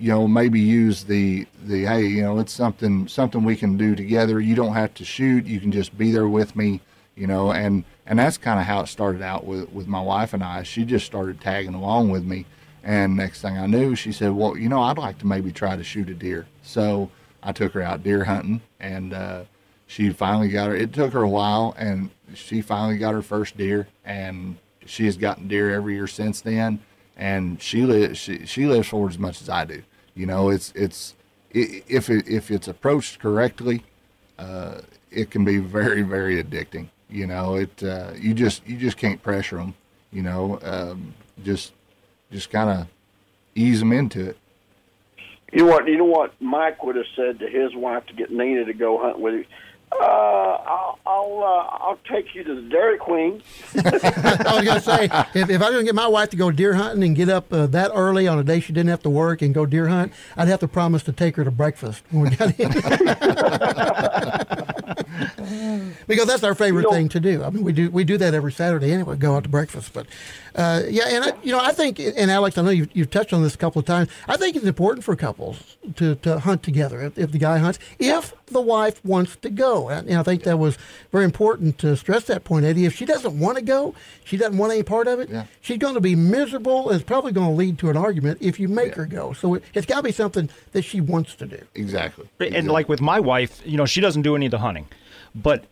you know, maybe use the the hey, you know, it's something something we can do together. You don't have to shoot. You can just be there with me. You know, and and that's kind of how it started out with with my wife and I. She just started tagging along with me and next thing I knew, she said, "Well, you know, I'd like to maybe try to shoot a deer." So I took her out deer hunting, and uh, she finally got her. It took her a while, and she finally got her first deer, and she has gotten deer every year since then. And she lives she, she lives for as much as I do. You know, it's it's if it, if it's approached correctly, uh, it can be very very addicting. You know, it uh, you just you just can't pressure them. You know, um, just just kind of ease them into it. You know what? You know what Mike would have said to his wife to get Nina to go hunt with him. Uh, I'll I'll, uh, I'll take you to the Dairy Queen. I was gonna say if, if I didn't get my wife to go deer hunting and get up uh, that early on a day she didn't have to work and go deer hunt, I'd have to promise to take her to breakfast when we got in. because that's our favorite you know, thing to do. I mean, we do we do that every Saturday anyway. Go out to breakfast, but uh, yeah, and I, you know, I think, and Alex, I know you've, you've touched on this a couple of times. I think it's important for couples to, to hunt together if, if the guy hunts, if the wife wants to go. And, and I think that was very important to stress that point, Eddie. If she doesn't want to go, she doesn't want any part of it. Yeah. She's going to be miserable. And It's probably going to lead to an argument if you make yeah. her go. So it, has got to be something that she wants to do. Exactly. And exactly. like with my wife, you know, she doesn't do any of the hunting, but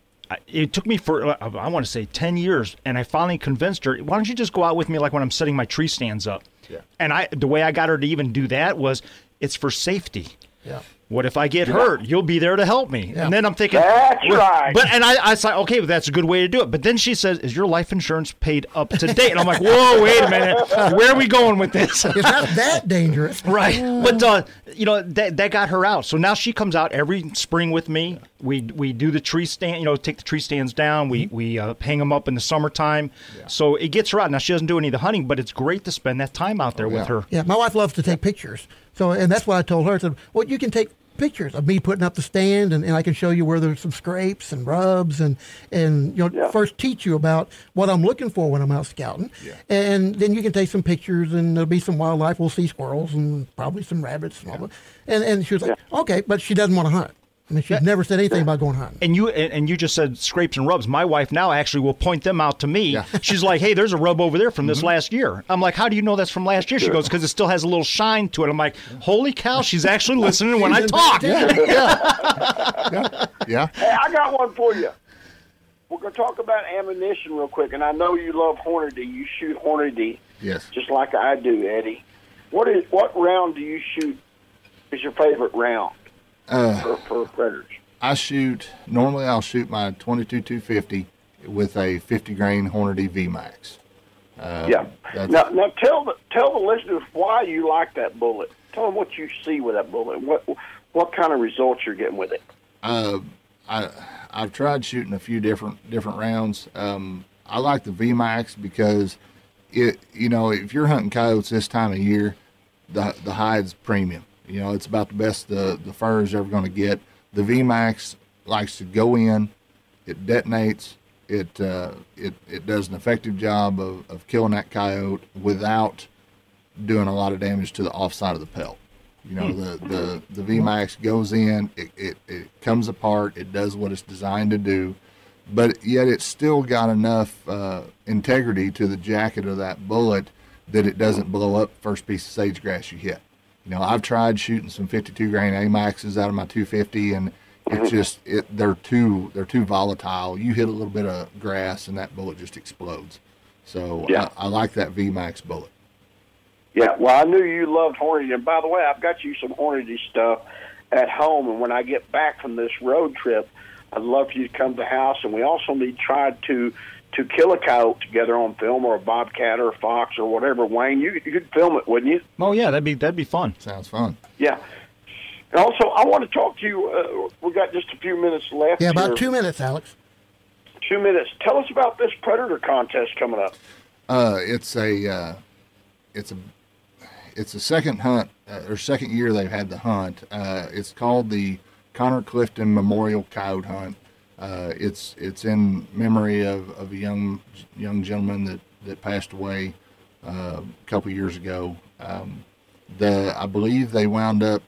it took me for uh, I want to say ten years, and I finally convinced her. Why don't you just go out with me, like when I'm setting my tree stands up? Yeah. And I, the way I got her to even do that was, it's for safety. Yeah. What if I get hurt? You'll be there to help me. Yeah. And then I'm thinking, That's well, right. But and I, I said, okay, well, that's a good way to do it. But then she says, "Is your life insurance paid up to date?" And I'm like, "Whoa, wait a minute, where are we going with this?" It's not that dangerous. Right. But uh, you know that that got her out. So now she comes out every spring with me. We we do the tree stand. You know, take the tree stands down. We we uh, hang them up in the summertime. So it gets her out. Now she doesn't do any of the hunting, but it's great to spend that time out there with yeah. her. Yeah, my wife loves to take pictures. So, and that's what I told her. I said, well, you can take pictures of me putting up the stand, and, and I can show you where there's some scrapes and rubs, and and you know, Yeah. first teach you about what I'm looking for when I'm out scouting, and then you can take some pictures, and there'll be some wildlife. We'll see squirrels and probably some rabbits and all that. And and she was like, okay, but she doesn't want to hunt. I mean, she's never said anything about going hunting. And you and, and you just said scrapes and rubs. My wife now actually will point them out to me. Yeah. She's like, "Hey, there's a rub over there from this mm-hmm. last year." I'm like, "How do you know that's from last year?" She goes, "Because it still has a little shine to it." I'm like, "Holy cow, she's actually listening when I She's talk." Yeah. Hey, I got one for you. We're going to talk about ammunition real quick, and I know you love Hornady. You shoot Hornady Yes. just like I do, Eddie. What is what round do you shoot? Is your favorite round Uh, for, for predators? I shoot normally. I'll shoot my 22 250 with a 50 grain Hornady VMAX. Uh, yeah. Now, now tell the tell the listeners why you like that bullet. Tell them what you see with that bullet. What what kind of results you're getting with it. Uh, I I've tried shooting a few different different rounds. Um, I like the V Max because it you know if you're hunting coyotes this time of year, the the hide's premium. You know it's about the best the the fur is ever going to get. The VMAX likes to go in, it detonates, it uh, it it does an effective job of, of killing that coyote without doing a lot of damage to the offside of the pelt. You know, the, the, the VMAX goes in, it, it, it comes apart, it does what it's designed to do, but yet it's still got enough uh, integrity to the jacket of that bullet that it doesn't blow up first piece of sagegrass you hit. You know, I've tried shooting some 52 grain AMAXs out of my 250, and it's mm-hmm. just it they're too they're too volatile. You hit a little bit of grass, and that bullet just explodes. So Yeah. I, I like that VMAX bullet. Yeah, well, I knew you loved Hornady, and by the way, I've got you some Hornady stuff at home. And when I get back from this road trip, I'd love for you to come to the house. And we also need to try to to kill a coyote together on film, or a bobcat, or a fox, or whatever. Wayne, you you could film it, wouldn't you? Oh yeah, that'd be that'd be fun. Sounds fun. Yeah. And also, I want to talk to you. Uh, we got just a few minutes left. Yeah, about here. two minutes, Alex. Two minutes. Tell us about this predator contest coming up. Uh, it's a uh, it's a it's a second hunt uh, or second year they've had the hunt. Uh, it's called the Connor Clifton Memorial Coyote Hunt. Uh, it's it's in memory of, of a young young gentleman that, that passed away uh, a couple years ago. Um, the I believe they wound up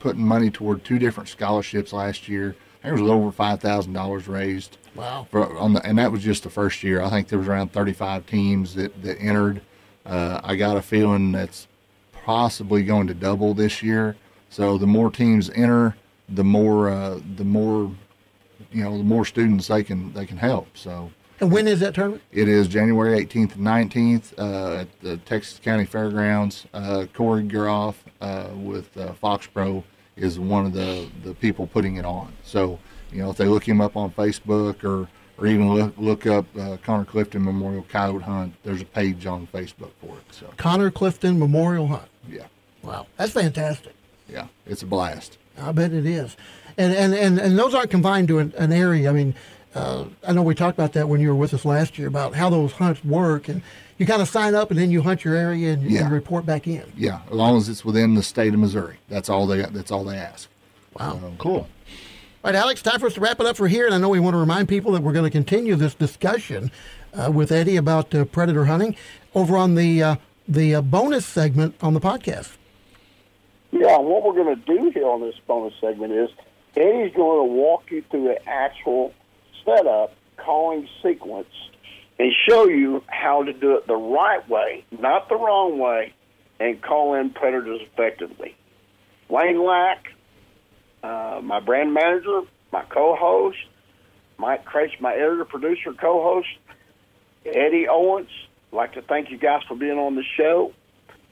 putting money toward two different scholarships last year. There was over five thousand dollars raised. Wow. For, on the, and that was just the first year. I think there was around 35 teams that, that entered. Uh, I got a feeling that's possibly going to double this year. So the more teams enter, the more uh, the more you know the more students they can they can help. So And when is that tournament? it is January 18th and 19th uh, at the Texas County Fairgrounds. Uh, Corey Groff uh, with uh, Fox Pro is one of the, the people putting it on. So, you know, if they look him up on Facebook or, or even look, look up uh, Connor Clifton Memorial Coyote Hunt, there's a page on Facebook for it. So, Connor Clifton Memorial Hunt. yeah, Wow, that's fantastic. yeah, it's a blast. I bet it is. And and, and, and those aren't confined to an, an area. I mean, uh, I know we talked about that when you were with us last year about how those hunts work. And you kind of sign up and then you hunt your area and, Yeah. and report back in. Yeah, as long as it's within the state of Missouri, that's all they that's all they ask. Wow. Cool. All right, Alex, time for us to wrap it up for here. And I know we want to remind people that we're going to continue this discussion uh, with Eddie about uh, predator hunting over on the uh, the uh, bonus segment on the podcast. Yeah, what we're going to do here on this bonus segment is Eddie's going to walk you through the actual setup, calling sequence, and show you how to do it the right way, not the wrong way, and call in predators effectively. Wayne Lack, uh, my brand manager, my co-host, Mike Craich, my editor, producer, co-host, Eddie Owens. I'd like to thank you guys for being on the show.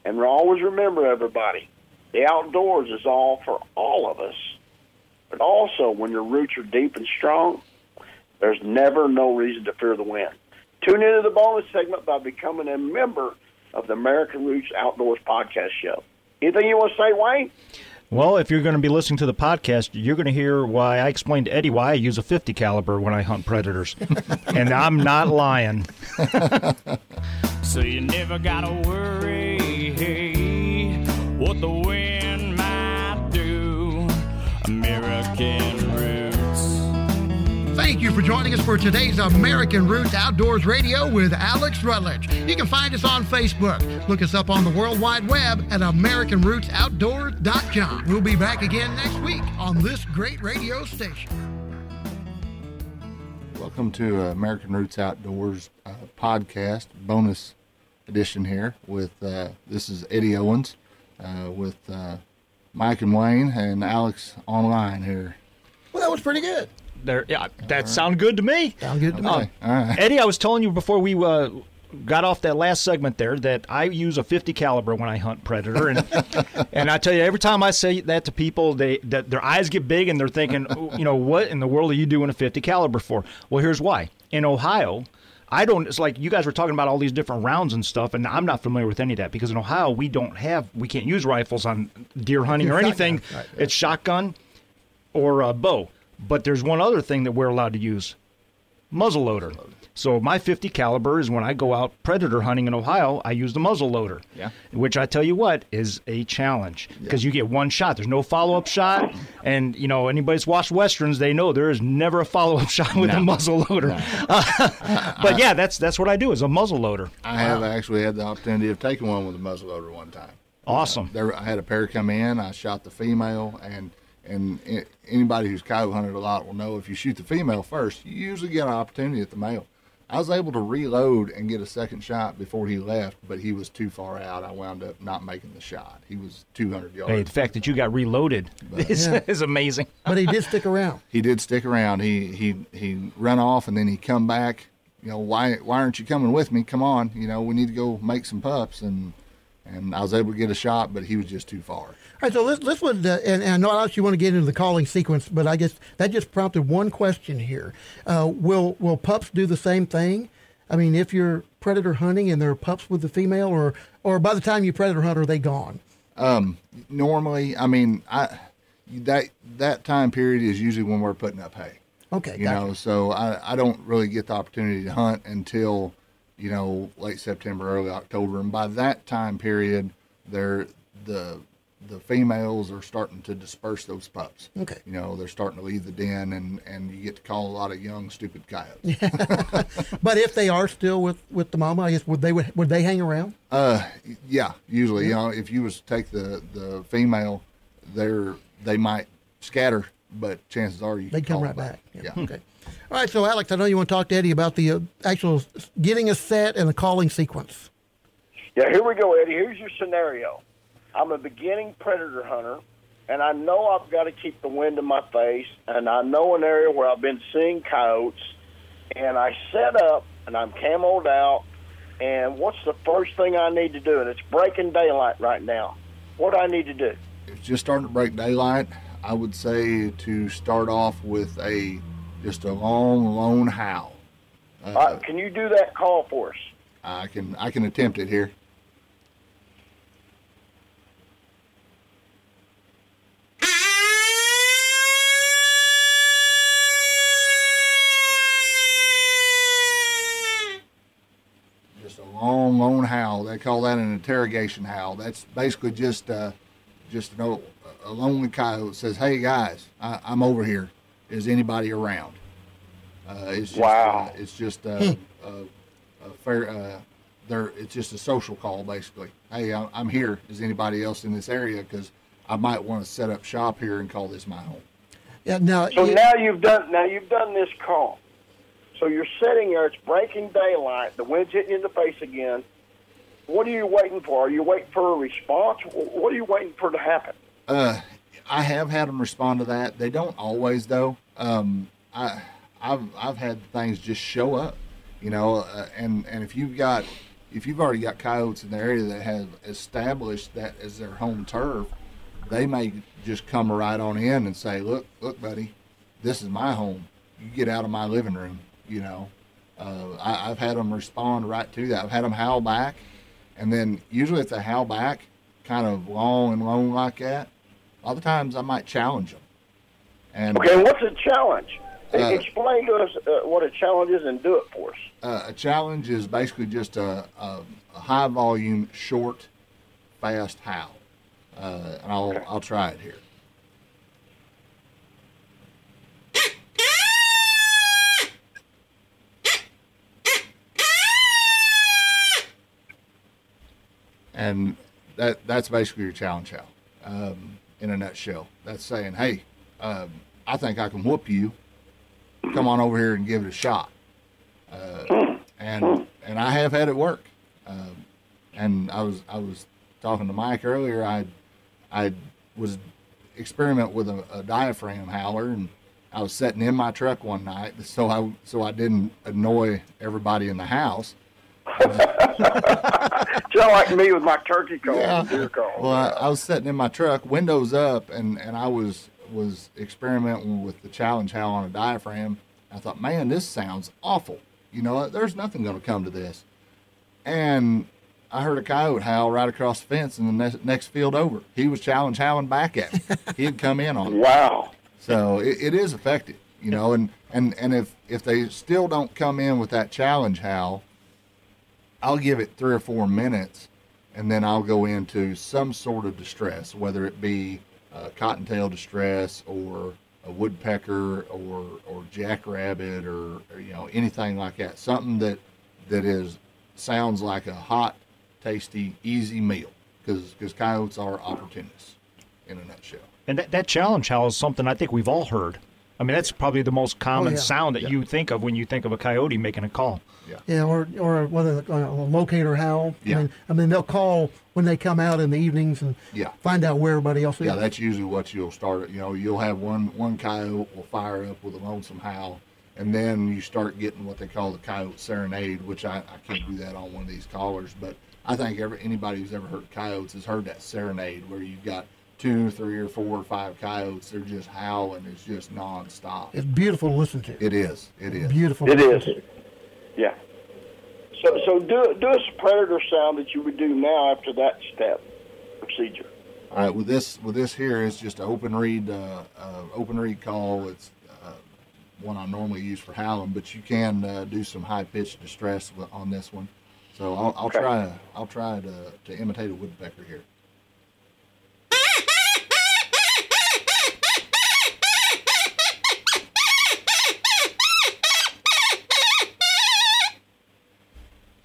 And always remember, everybody, The outdoors is all for all of us. But also, when your roots are deep and strong, there's never no reason to fear the wind. Tune into the bonus segment by becoming a member of the American Roots Outdoors podcast show. Anything you want to say, Wayne? Well, if you're going to be listening to the podcast, you're going to hear why I explained to Eddie why I use a 50 caliber when I hunt predators, and I'm not lying. So you never gotta worry what the wind might do. American Roots. Thank you for joining us for today's American Roots Outdoors Radio with Alex Rutledge. You can find us on Facebook. Look us up on the World Wide Web at AmericanRootsOutdoors.com. We'll be back again next week on this great radio station. Welcome to uh, American Roots Outdoors uh, podcast bonus edition here with uh, this is Eddie Owens uh, with uh, Mike and Wayne and Alex online here. Well, that was pretty good. There, yeah, that sounded good to me. Sound good to me. Okay, all right. Eddie, I was telling you before we uh, got off that last segment there that I use a 50 caliber when I hunt predator, and and I tell you every time I say that to people, they that their eyes get big and they're thinking, "Oh, you know, what in the world are you doing a 50 caliber for? Well, here's why. In Ohio. I don't. It's like you guys were talking about all these different rounds and stuff, and I'm not familiar with any of that because in Ohio we don't have, we can't use rifles on deer hunting or anything. right, It's shotgun or a bow. But there's one other thing that we're allowed to use muzzle loader. So my 50 caliber is when I go out predator hunting in Ohio, I use the muzzle loader. Yeah. Which I tell you what is a challenge because you get one shot. There's no follow up shot, and you know anybody's watched westerns, they know there is never a follow up shot with a muzzle loader. but yeah, that's that's what I do is a muzzle loader. I have actually had the opportunity of taking one with a muzzleloader one time. Awesome. There, I had a pair come in. I shot the female, and and i anybody who's coyote hunted a lot will know if you shoot the female first, you usually get an opportunity at the male. I was able to reload and get a second shot before he left, but he was too far out. I wound up not making the shot. He was 200 yards. Hey, the fact that you got reloaded is, Yeah. is amazing. But he did stick around. he did stick around. He he he run off and then he come back. You know why why aren't you coming with me? Come on, you know we need to go make some pups and and I was able to get a shot, but he was just too far. All right, so this, this would, uh, and, and I know Alex, you want to get into the calling sequence, but I guess that just prompted one question here. Uh, will will pups do the same thing? I mean, if you're predator hunting and there are pups with the female, or or by the time you predator hunt, are they gone? Normally, I mean I that that time period is usually when we're putting up hay. Okay, You gotcha. know, so I, I don't really get the opportunity to hunt until, you know, late September, early October. And by that time period, they're the the females are starting to disperse those pups. Okay. You know, they're starting to leave the den and, and you get to call a lot of young, stupid coyotes. But if they are still with, with the mama, I guess would they would, would they hang around? Uh, yeah, usually, you know, if you was to take the, the female, they're, they might scatter, but chances are you They'd come right them back. Yeah. Okay. All right. So Alex, I know you want to talk to Eddie about the uh, actual getting a set and the calling sequence. Yeah, here we go, Eddie. Here's your scenario. I'm a beginning predator hunter, and I know I've got to keep the wind in my face, and I know an area where I've been seeing coyotes, and I set up, and I'm camoed out, and what's the first thing I need to do? And it's breaking daylight right now. What do I need to do? it's just starting to break daylight, I would say to start off with a just a long, lone howl. Uh, right, can you do that call for us? I can I can attempt it here. Just a long, lone howl. They call that an interrogation howl. That's basically just uh, just an old, a lonely coyote says, "Hey guys, I, I'm over here. Is anybody around?" Uh, it's just, Wow. Uh, it's just uh, a, a fair. Uh, there, it's just a social call basically. Hey, I- I'm here. Is anybody else in this area? Because I might want to set up shop here and call this my home. Yeah. Now. So you- now you've done now you've done this call. So you're sitting there. It's breaking daylight. The wind's hitting you in the face again. What are you waiting for? Are you waiting for a response? What are you waiting for to happen? Uh, I have had them respond to that. They don't always though. Um, I, I've I've had things just show up, you know. Uh, and and if you've got if you've already got coyotes in the area that have established that as their home turf, they may just come right on in and say, "Look, look, buddy, this is my home. You get out of my living room." You know, uh, I, I've had them respond right to that. I've had them howl back, and then usually it's a howl back, kind of long and long like that, Other times I might challenge them. And Okay, what's a challenge? Uh, Explain to us uh, what a challenge is and do it for us. uh, a challenge is basically just a, a, a high volume, short, fast howl. Uh, and I'll I'll try it here. And that that's basically your challenge howl. Um, in a nutshell, that's saying, hey, um, I think I can whoop you. Come on over here and give it a shot and and I have had it work. Um, and I was I was talking to Mike earlier. I I was experiment with a, a diaphragm howler, and I was sitting in my truck one night, so I so I didn't annoy everybody in the house. Sound like me with my turkey call, Yeah. deer call. Well, I, I was sitting in my truck, windows up, and, and I was was experimenting with the challenge howl on a diaphragm. I thought, man, this sounds awful. You know, there's nothing going to come to this. And I heard a coyote howl right across the fence in the next, next field over. He was challenge howling back at me. he had come in on it. wow. So it, it is effective, you know, and, and, and if, if they still don't come in with that challenge howl, I'll give it three or four minutes and then I'll go into some sort of distress, whether it be uh, cottontail distress or a woodpecker or, or jackrabbit or, or, you know, anything like that. Something that, that is, sounds like a hot, tasty, easy meal because, because coyotes are opportunists in a nutshell. And that, that challenge howl is something I think we've all heard. I mean, that's probably the most common yeah. sound that you think of when you think of a coyote making a call. Yeah, yeah or or whether uh, a locator howl. Yeah. I mean, I mean they'll call when they come out in the evenings and Yeah. find out where everybody else is. Yeah, that's usually what you'll start. You know, you'll have one one coyote will fire up with a lonesome howl, and then you start getting what they call the coyote serenade, which I, I can't do that on one of these callers, but I think every anybody who's ever heard coyotes has heard that serenade where you've got two, three, or four or five coyotes. They're just howling. It's just nonstop. It's beautiful to listen to. It is. It is. Beautiful. to It listen is. to. Yeah. So, so do do us a predator sound that you would do now after that step procedure. All right, with this with this here is just an open reed uh, uh, open reed call. It's uh, one I normally use for howling, but you can uh, do some high pitched distress on this one. So I'll, I'll Okay. try I'll try to, to imitate a woodpecker here.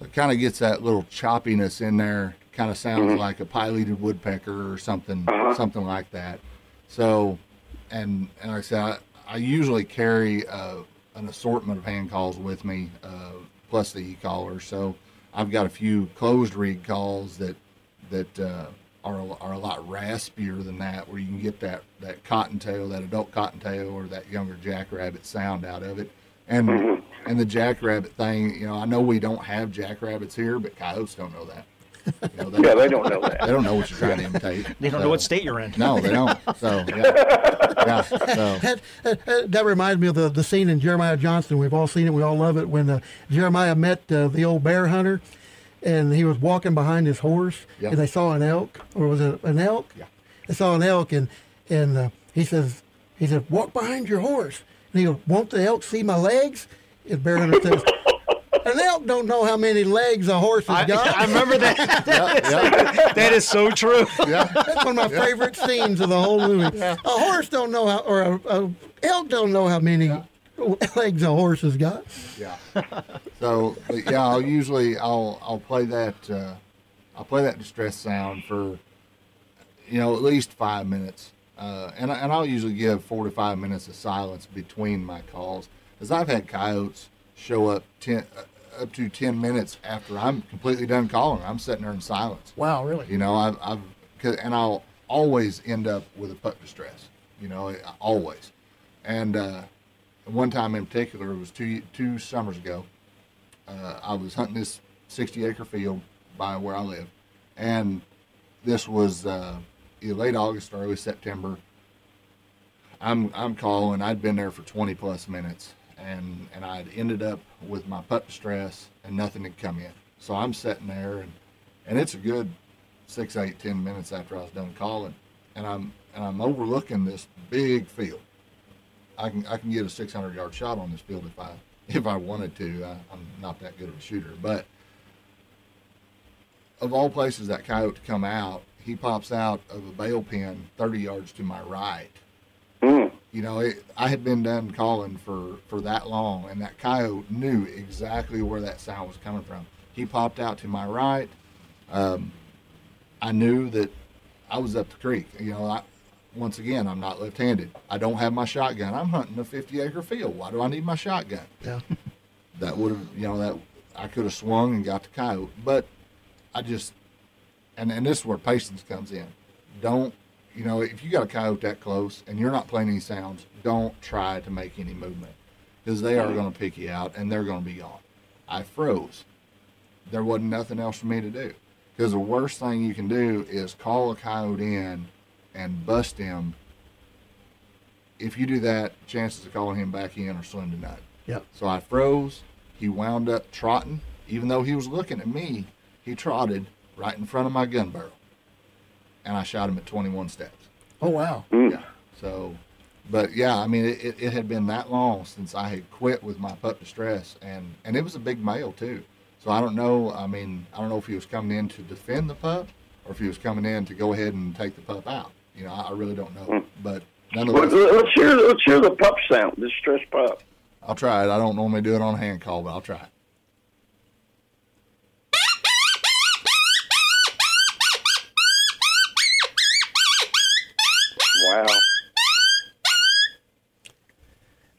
It kind of gets that little choppiness in there. Kind of sounds like a pileated woodpecker or something, something like that. So, and and like I said, I, I usually carry uh, an assortment of hand calls with me, uh, plus the e-caller. So I've got a few closed reed calls that that uh, are a, are a lot raspier than that, where you can get that that cottontail, that adult cottontail, or that younger jackrabbit sound out of it. And and the jackrabbit thing, you know, I know we don't have jackrabbits here, but coyotes don't know that. You know, Yeah, they don't know that. they don't know what you're trying to imitate. They don't So- know what state you're in. No, they don't. So yeah, yeah. So That, uh, that reminds me of the, the scene in Jeremiah Johnson. We've all seen it. We all love it. When uh, Jeremiah met uh, the old bear hunter, and he was walking behind his horse, Yep. and they saw an elk, or was it an elk? Yeah. They saw an elk, and and uh, he says, he said, walk behind your horse. And he goes, won't the elk see my legs? And bear hunter says, an elk don't know how many legs a horse has I, got. I remember that. yeah, that is so true. yeah, That's one of my favorite scenes of the whole movie. A horse don't know how, or a, a elk don't know how many legs a horse has got. yeah. So but yeah, I'll usually I'll I'll play that uh, I'll play that distress sound for you know at least five minutes, uh, and and I'll usually give four to five minutes of silence between my calls, because I've had coyotes show up ten uh, up to ten minutes after I'm completely done calling. I'm sitting there in silence. Wow, really? You know, I've, I've and I'll always end up with a pup distress. You know, always. And uh, one time in particular, it was two two summers ago. Uh, I was hunting this 60 acre field by where I live, and this was uh, late August or early September. I'm I'm calling. I'd been there for 20 plus minutes, and and I'd ended up with my pup distress, and nothing had come in. So I'm sitting there, and and it's a good six, eight, ten minutes after I was done calling, and I'm and I'm overlooking this big field. I can I can get a 600 yard shot on this field if I if I wanted to. I, I'm not that good of a shooter, but of all places that coyote to come out, he pops out of a bale pen 30 yards to my right. You know, it, I had been done calling for for that long, and that coyote knew exactly where that sound was coming from. He popped out to my right. Um, I knew that I was up the creek. You know, I, once again, I'm not left-handed. I don't have my shotgun. I'm hunting a 50-acre field. Why do I need my shotgun? Yeah. That would have, you know, that I could have swung and got the coyote, but I just, and and this is where patience comes in. Don't, you know, if you got a coyote that close and you're not playing any sounds, don't try to make any movement because they are mm-hmm. going to pick you out and they're going to be gone. I froze. There wasn't nothing else for me to do because the worst thing you can do is call a coyote in and bust him. If you do that, chances of calling him back in are slim to none. Yep. So I froze. He wound up trotting. Even though he was looking at me, he trotted right in front of my gun barrel. And I shot him at 21 steps. Oh wow. Hmm. Yeah. So, but yeah, I mean, it, it, it had been that long since I had quit with my pup distress. And, and it was a big male, too. So I don't know. I mean, I don't know if he was coming in to defend the pup or if he was coming in to go ahead and take the pup out. You know, I, I really don't know. Hmm. But Well, nonetheless, let's hear let's hear the pup sound. This stress pup. I'll try it. I don't normally do it on a hand call, but I'll try it.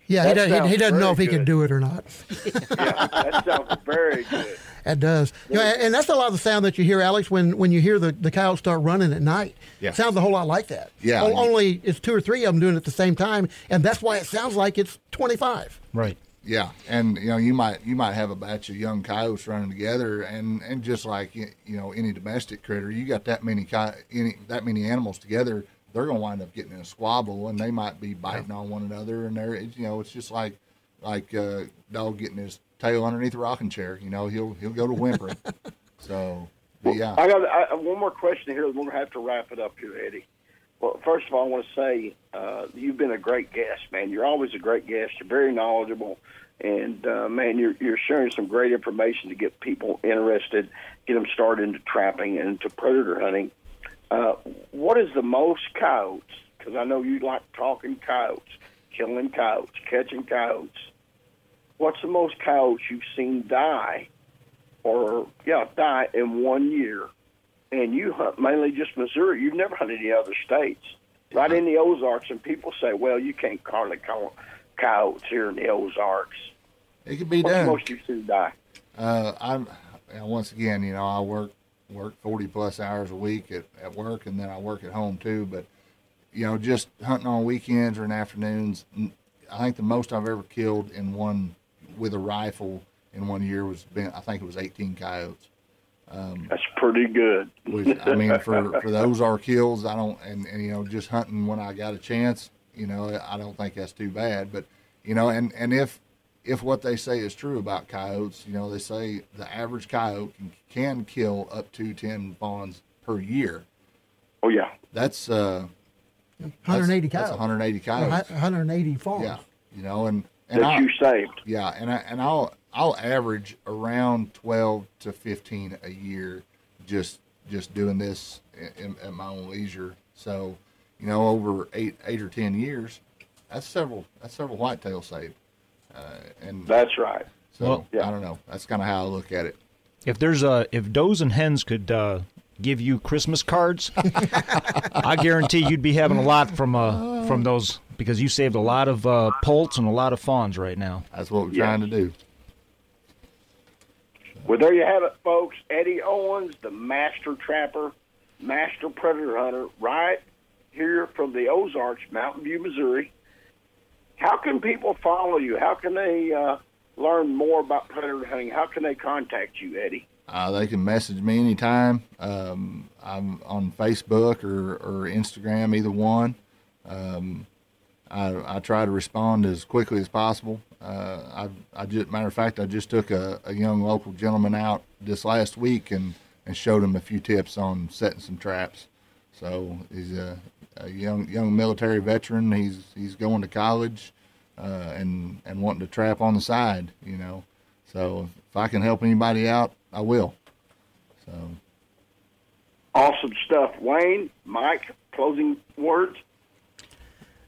Yeah, he, does, he, he doesn't know if he can do it or not. Yeah, that sounds very good. It does. You know, and that's a lot of the sound that you hear, Alex, when, when you hear the, the coyotes start running at night. Yeah. Sounds a whole lot like that. Yeah. O- only it's two or three of them doing it at the same time, and that's why it sounds like it's 25. Right. Yeah, and you know you might you might have a batch of young coyotes running together, and and just like you know any domestic critter, you got that many coy- any that many animals together, they're gonna wind up getting in a squabble, and they might be biting on one another, and they're you know it's just like like uh, dog getting his tail underneath a rocking chair, you know he'll he'll go to whimpering. so, but yeah, I got I, one more question here. We're going to have to wrap it up here, Eddie. Well, first of all, I want to say uh, you've been a great guest, man. You're always a great guest. You're very knowledgeable, and uh, man, you're you're sharing some great information to get people interested, get them started into trapping and into predator hunting. Uh, what is the most coyotes? Because I know you like talking coyotes, killing coyotes, catching coyotes. What's the most coyotes you've seen die, or yeah, die in one year? and you hunt mainly just Missouri. You've never hunted any other states, right in the Ozarks. And people say, "Well, you can't call coyotes here in the Ozarks." it could be What's the done. most you've seen die? Uh, I'm once again, you know, I work work forty plus hours a week at, at work, and then I work at home too. But you know, just hunting on weekends or in afternoons, I think the most I've ever killed in one with a rifle in one year was been I think it was eighteen coyotes. Um, that's pretty good. Which I mean, for for those are kills, I don't and, and you know just hunting when I got a chance, you know, I don't think that's too bad. But you know, and and if if what they say is true about coyotes, you know, they say the average coyote can, can kill up to ten fawns per year. Oh yeah, That's uh, 180 that's, coyotes. That's 180 coyotes. 180 fawns. Yeah, you know, and and that I, you saved. yeah, and I and I'll I'll average around twelve to fifteen a year, just just doing this in, at my own leisure. So, you know, over eight eight or ten years, that's several that's several whitetail saved, and That's right. so Well- Yeah. I don't know. That's kind of how I look at it. If there's a if does and hens could uh, give you Christmas cards, I guarantee you'd be having a lot from uh, from those because you saved a lot of uh, poults and a lot of fawns right now. That's what we're Yes. trying to do. Well, there you have it, folks. Eddie Owens, the master trapper, master predator hunter, right here from the Ozarks, Mountain View, Missouri. How can people follow you? How can they uh, learn more about predator hunting? How can they contact you, Eddie? uh, they can message me anytime. Um, I'm on Facebook or, or Instagram, either one. Um, I, I try to respond as quickly as possible. Uh, I, I just, matter of fact, I just took a, a young local gentleman out this last week and, and showed him a few tips on setting some traps. So he's a, a young young military veteran. He's he's going to college uh, and and wanting to trap on the side. You know, so if I can help anybody out, I will. So Awesome stuff. Wayne, Mike, closing words?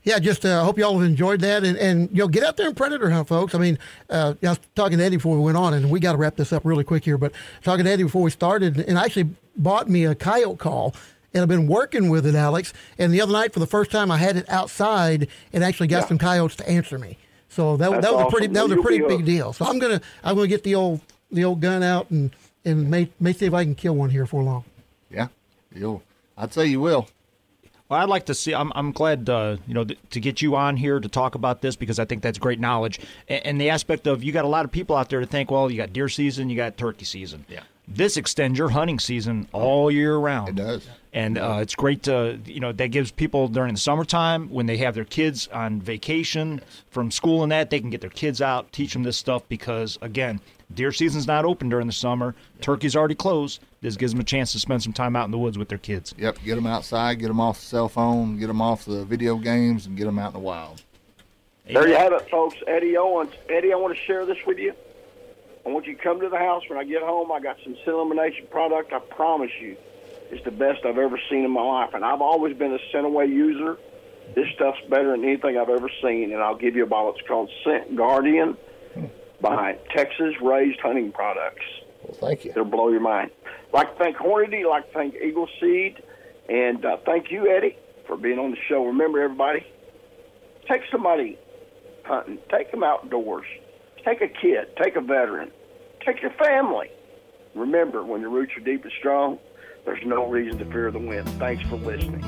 Yeah, just uh, hope y'all have enjoyed that, and and you know, get out there and predator hunt, folks. I mean, uh, I was talking to Eddie before we went on, and we got to wrap this up really quick here. But talking to Eddie before we started, and I actually bought me a coyote call, and I've been working with it, Alex. And the other night, for the first time, I had it outside, and actually got Yeah. some coyotes to answer me. So that, That's that was a pretty that was a pretty you'll be big deal. So I'm gonna I'm gonna get the old the old gun out and and may may see if I can kill one here for long. yeah, you'll. I'd say you will. Well, I'd like to see. I'm, I'm glad uh, you know th- to get you on here to talk about this because I think that's great knowledge. And, and the aspect of you got a lot of people out there to think, well, you got deer season, you got turkey season. Yeah. This extends your hunting season all year round. It does. and uh, it's great to you know that gives people during the summertime when they have their kids on vacation from school and that they can get their kids out teach them this stuff because again deer season's not open during the summer turkey's already closed this gives them a chance to spend some time out in the woods with their kids Yep, get them outside, get them off the cell phone, get them off the video games, and get them out in the wild. There you have it, folks. Eddie Owens. Eddie, I want to share this with you. I want you to come to the house when I get home. I got some scent elimination product. I promise you, it's the best I've ever seen in my life. And I've always been a Scent-A-Way user. This stuff's better than anything I've ever seen. And I'll give you a bottle. It's called Scent Guardian by Texas Raised Hunting Products. Well, thank you. It'll blow your mind. Like to thank Hornady, like to thank Eagle Seed, and uh, thank you, Eddie, for being on the show. Remember, everybody, take somebody hunting, take them outdoors, take a kid, take a veteran, take your family. Remember, when your roots are deep and strong, there's no reason to fear the wind. Thanks for listening.